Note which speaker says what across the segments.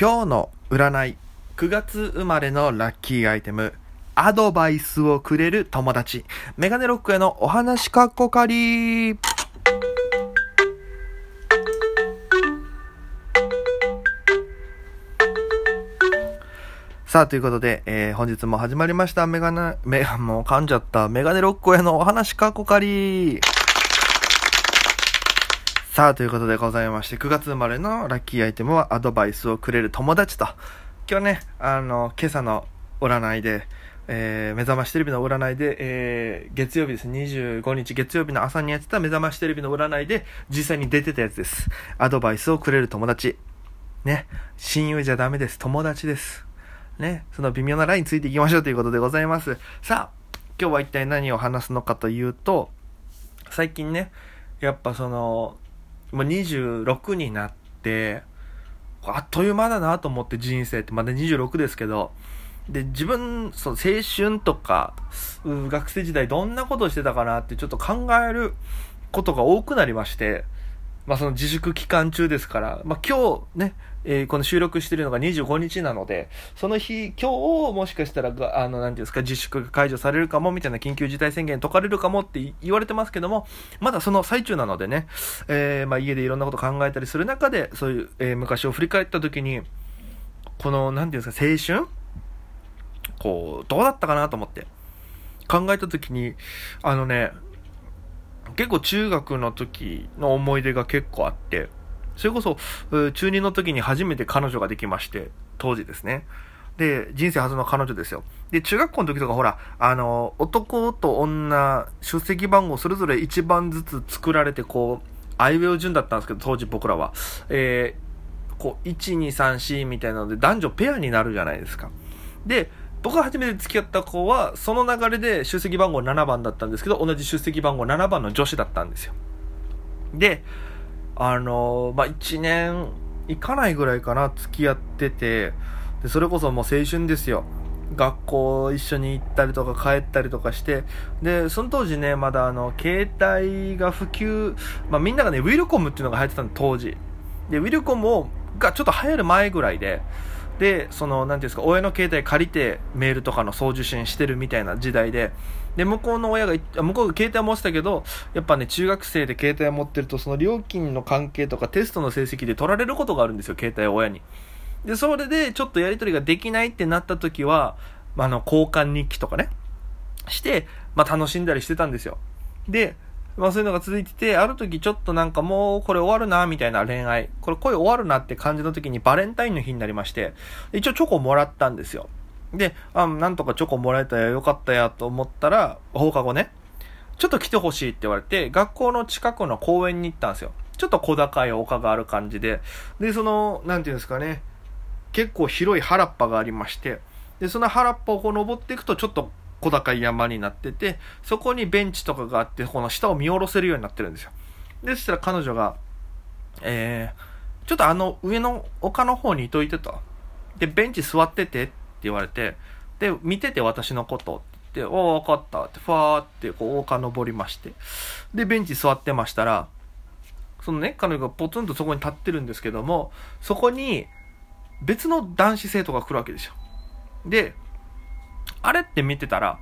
Speaker 1: 今日の占い9月生まれのラッキーアイテムアドバイスをくれる友達メガネロックへのお話かっこかりさあ、ということで、えー、本日も始まりました。メガネ、メガ、もう噛んじゃった。メガネロックへのお話かっこかりさあ、ということでございまして、9月生まれのラッキーアイテムはアドバイスをくれる友達と。今日ね、あの、今朝の占いで、えー、目覚ましテレビの占いで、えー、月曜日です。25日月曜日の朝にやってた目覚ましテレビの占いで、実際に出てたやつです。アドバイスをくれる友達。ね。親友じゃダメです。友達です。ね。その微妙なラインついていきましょうということでございます。さあ、今日は一体何を話すのかというと、最近ね、やっぱその、まあ26になって、あっという間だなと思って人生ってまだ26ですけど、で、自分、その青春とか、学生時代どんなことしてたかなってちょっと考えることが多くなりまして、まあその自粛期間中ですから、まあ今日ね、えー、この収録してるのが25日なので、その日、今日もしかしたら、あの、なんていうんですか、自粛が解除されるかも、みたいな緊急事態宣言解かれるかもって言われてますけども、まだその最中なのでね、えー、まあ家でいろんなこと考えたりする中で、そういう、えー、昔を振り返った時に、この、なんていうんですか、青春？こう、どうだったかなと思って、考えた時に、あのね、結構中学の時の思い出が結構あって、それこそ、中2の時に初めて彼女ができまして、当時ですね。で、人生初の彼女ですよ。で、中学校の時とかほら、あの、男と女、出席番号それぞれ1番ずつ作られて、こう、アイウェオ順だったんですけど、当時僕らは。えー、こう、1、2、3、4みたいなので、男女ペアになるじゃないですか。で、僕が初めて付き合った子は、その流れで出席番号7番だったんですけど、同じ出席番号7番の女子だったんですよ。で、あの、まあ、1年いかないぐらいかな、付き合ってて、で、それこそもう青春ですよ。学校一緒に行ったりとか帰ったりとかして、で、その当時ね、まだあの、携帯が普及、まあ、みんながね、ウィルコムっていうのが流行ってたの、当時。で、ウィルコムを、がちょっと流行る前ぐらいで、で、その、なんていうんですか、親の携帯借りてメールとかの送受信してるみたいな時代で、で、向こうの親が、向こうが携帯を持ってたけど、やっぱね、中学生で携帯を持ってると、その料金の関係とかテストの成績で取られることがあるんですよ、携帯を親に。で、それでちょっとやり取りができないってなった時は、あの、交換日記とかね、して、まあ楽しんだりしてたんですよ。で、まあそういうのが続いてて、ある時ちょっとなんかもうこれ終わるな、みたいな恋愛。これ恋終わるなって感じの時にバレンタインの日になりまして、一応チョコもらったんですよ。で、あ、なんとかチョコもらえたやよかったやと思ったら、放課後ね、ちょっと来てほしいって言われて、学校の近くの公園に行ったんですよ。ちょっと小高い丘がある感じで。で、その、なんていうんですかね、結構広い原っぱがありまして、で、その原っぱをこう登っていくとちょっと小高い山になってて、そこにベンチとかがあって、この下を見下ろせるようになってるんですよ。で、したら彼女が、えー、ちょっとあの上の丘の方にいといてと。で、ベンチ座っててって言われて、で、見てて私のことっておわかったって、ファーってこう丘登りまして。で、ベンチ座ってましたら、そのね、彼女がポツンとそこに立ってるんですけども、そこに別の男子生徒が来るわけですよ。で、あれって見てたら、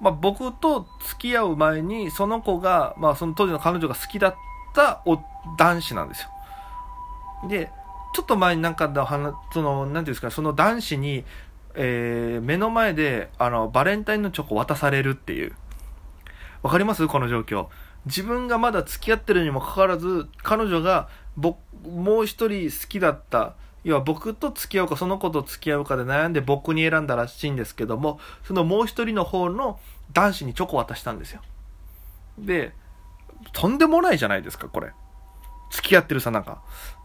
Speaker 1: まあ、僕と付き合う前に、その子が、まあ、その当時の彼女が好きだったお男子なんですよ。で、ちょっと前になんかの話、その、なんていうんですか、その男子に、えー、目の前で、あの、バレンタインのチョコ渡されるっていう。わかります？この状況。自分がまだ付き合ってるにもかかわらず、彼女が、僕、もう一人好きだった要は僕と付き合うかその子と付き合うかで悩んで僕に選んだらしいんですけども、そのもう一人の方の男子にチョコ渡したんですよ。で、とんでもないじゃないですか、これ。付き合ってるさ、なんか。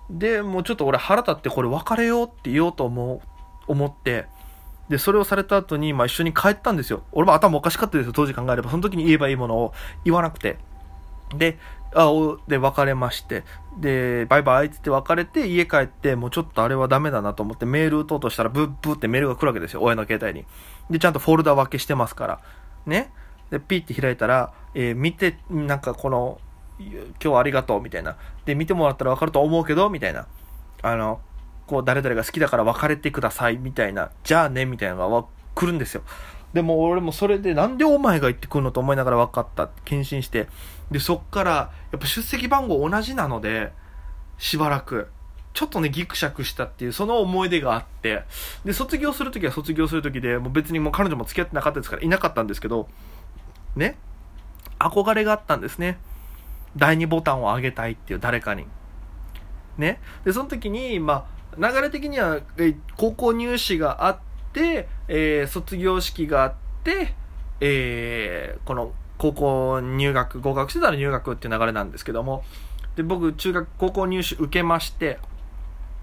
Speaker 1: で、もうちょっと俺腹立ってこれ別れようって言おうと思う、思って、で、それをされた後に、まあ一緒に帰ったんですよ。俺も頭おかしかったですよ、当時考えれば。その時に言えばいいものを言わなくて。で、あおで、別れまして、で、バイバイって別れて、家帰って、もうちょっとあれはダメだなと思ってメール打とうとしたら、ブッブーってメールが来るわけですよ、親の携帯に。で、ちゃんとフォルダ分けしてますから。ね。で、ピッて開いたら、えー、見て、なんかこの、今日はありがとう、みたいな。で、見てもらったら分かると思うけど、みたいな。あの、こう誰々が好きだから別れてくださいみたいな、じゃあねみたいなのが来るんですよ。でも俺もそれでなんでお前が言ってくるのと思いながら分かった検診して、で、そっからやっぱ出席番号同じなので、しばらく。ちょっとね、ギクシャクしたっていう、その思い出があって、で、卒業するときは卒業するときで、もう別にもう彼女も付き合ってなかったですから、いなかったんですけど、ね、憧れがあったんですね。第2ボタンを上げたいっていう誰かに。ね。で、その時に、まあ、流れ的には、え高校入試があって、えー、卒業式があって、えー、この高校入学、合格してたら入学っていう流れなんですけども、で、僕、中学、高校入試受けまして、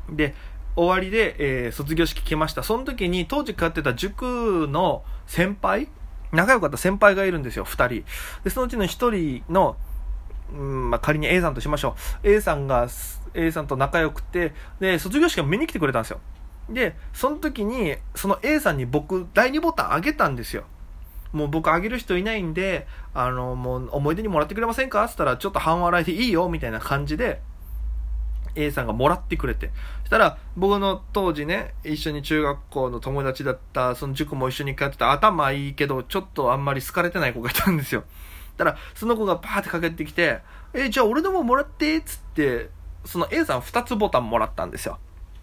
Speaker 1: で、終わりで、えー、卒業式来ました。その時に当時通ってた塾の先輩仲良かった先輩がいるんですよ、二人。で、そのうちの一人の、うん、まあ、仮に A さんとしましょう。A さんが、A さんと仲良くて、で、卒業式を見に来てくれたんですよ。で、その時に、その A さんに僕、第2ボタンあげたんですよ。もう僕あげる人いないんで、あの、もう思い出にもらってくれませんか？って言ったら、ちょっと半笑いでいいよ、みたいな感じで、A さんがもらってくれて。そしたら、僕の当時ね、一緒に中学校の友達だった、その塾も一緒に通ってた頭いいけど、ちょっとあんまり好かれてない子がいたんですよ。たら、その子がパーってかけてきて、え、じゃあ俺でももらって？つって、その A さん2つボタンもらったんですよ。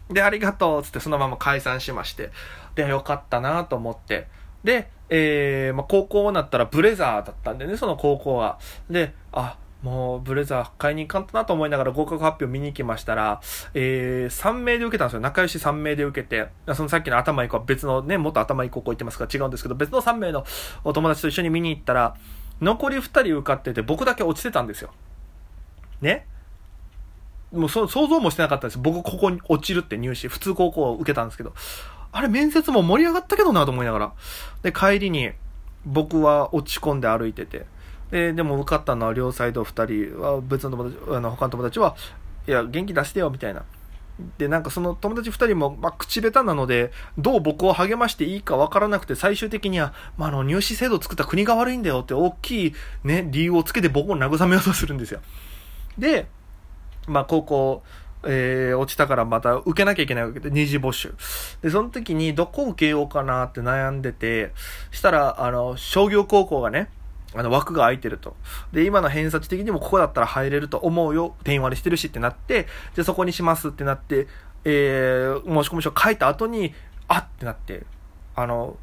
Speaker 1: で、ありがとうつってそのまま解散しまして。で、よかったなと思って。で、えー、まあ、高校になったらブレザーだったんでね、その高校は。で、あ、もうブレザー買いに行かんとなと思いながら合格発表見に行きましたら、えー、3名で受けたんですよ。仲良し3名で受けて、そのさっきの頭いい子は別のね、元頭いい高校行ってますから違うんですけど、別の3名のお友達と一緒に見に行ったら、残り2人受かってて僕だけ落ちてたんですよ。ね？もうそ想像もしてなかったです。僕ここに落ちるって入試、普通高校を受けたんですけど、あれ面接も盛り上がったけどなと思いながら。で、帰りに僕は落ち込んで歩いてて、で、でも受かったのは両サイド2人は、別の友達、あの、他の友達は、いや、元気出してよ、みたいな。で、なんかその友達2人も、まあ、口下手なので、どう僕を励ましていいかわからなくて、最終的には、まあ、あの、入試制度を作った国が悪いんだよって大きいね、理由をつけて僕を慰めようとするんですよ。で、まあ、高校、えー、落ちたからまた受けなきゃいけないわけで、二次募集。で、その時にどこ受けようかなって悩んでて、したら、あの、商業高校がね、あの枠が空いてると。で、今の偏差値的にもここだったら入れると思うよ。電話でしてるしってなって、じゃあそこにしますってなって、えー、申し込み書書いた後に、あってなって、あの、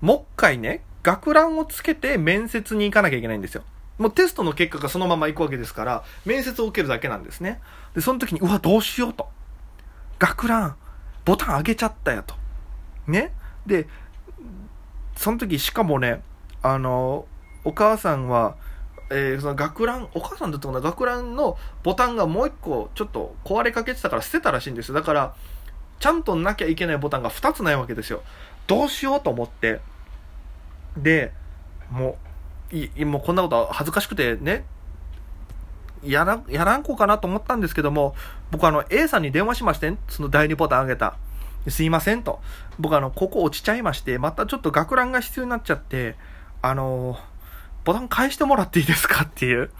Speaker 1: もう一回ね、学ランをつけて面接に行かなきゃいけないんですよ。もうテストの結果がそのまま行くわけですから、面接を受けるだけなんですね。で、その時に、うわ、どうしようと。学ラン、ボタン上げちゃったよと。ね。で、その時しかもね、あの、お母さんは、えー、その学ラン、お母さんだったかな、学ランのボタンがもう一個ちょっと壊れかけてたから捨てたらしいんですよ。だから、ちゃんとなきゃいけないボタンが2つないわけですよ。どうしようと思って。で、もう、いもうこんなこと恥ずかしくてね、やら、やらんこうかなと思ったんですけども、僕あの A さんに電話しまして、その第2ボタンあげた。すいませんと。僕あの、ここ落ちちゃいまして、またちょっと学ランが必要になっちゃって、あのボタン返してもらっていいですかっていう。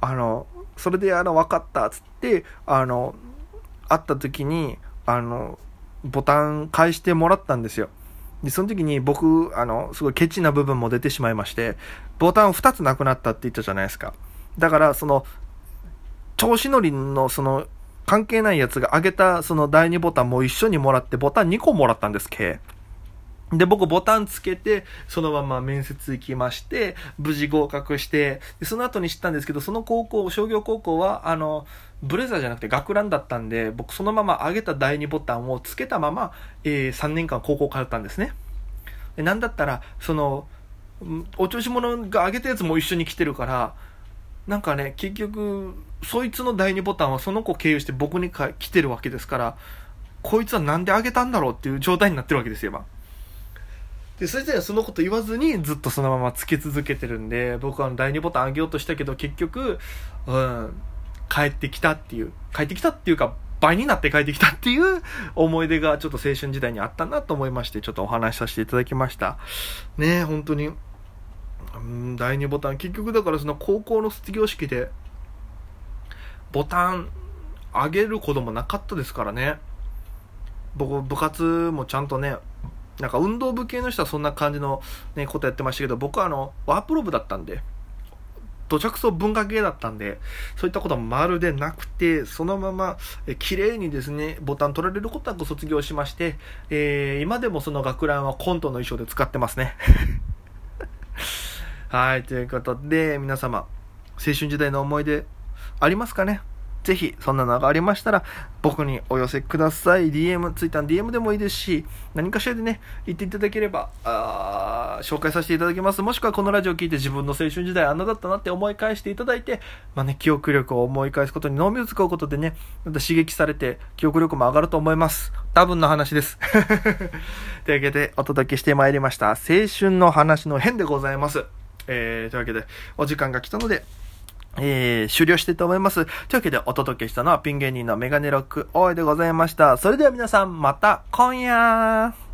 Speaker 1: あの、それであの、分かったっつって、あの、会った時に、あの、ボタン返してもらったんですよ。で、その時に僕、あの、すごいケチな部分も出てしまいまして、ボタン2つなくなったって言ったじゃないですか。だから、その、調子乗りの、その、関係ないやつが上げた、その第2ボタンも一緒にもらって、ボタン2個もらったんです、計。で、僕ボタンつけて、そのまま面接行きまして、無事合格して、その後に知ったんですけど、その高校、商業高校は、あの、ブレザーじゃなくて学ランだったんで、僕そのまま上げた第2ボタンをつけたまま、えー、3年間高校通ったんですね。でなんだったら、その、お調子者が上げたやつも一緒に来てるから、なんかね、結局、そいつの第2ボタンはその子経由して僕に来てるわけですから、こいつはなんで上げたんだろうっていう状態になってるわけですよ、今。で、そしてそのこと言わずにずっとそのままつけ続けてるんで、僕は第2ボタン上げようとしたけど、結局、うん、帰ってきたっていう、帰ってきたっていうか、倍になって帰ってきたっていう 思い出がちょっと青春時代にあったなと思いまして、ちょっとお話しさせていただきました。ねえ、本当に。うん、第2ボタン、結局だからその高校の卒業式で、ボタンあげる子供なかったですからね。僕、部活もちゃんとね、なんか運動部系の人はそんな感じの、ね、ことやってましたけど、僕はあの、ワープロ部だったんで、土着層文化系だったんで、そういったことはまるでなくて、そのまま、え綺麗にですね、ボタン取られることなく卒業しまして、えー、今でもその学ランはコントの衣装で使ってますね。はい、ということで、皆様、青春時代の思い出、ありますかね？ぜひ、そんなのがありましたら、僕にお寄せください。DM、ツイッターの DM でもいいですし、何かしらでね、言っていただければ、あ紹介させていただきます。もしくはこのラジオを聞いて自分の青春時代あんなだったなって思い返していただいて、まあね、記憶力を思い返すことに脳みを使うことでね、また刺激されて、記憶力も上がると思います。多分の話です。というわけで、お届けしてまいりました。青春の話の変でございます。えー、というわけで、お時間が来たので、えー、終了してと思います。というわけでお届けしたのはピン芸人のメガネロック大江でございました。それでは皆さんまた今夜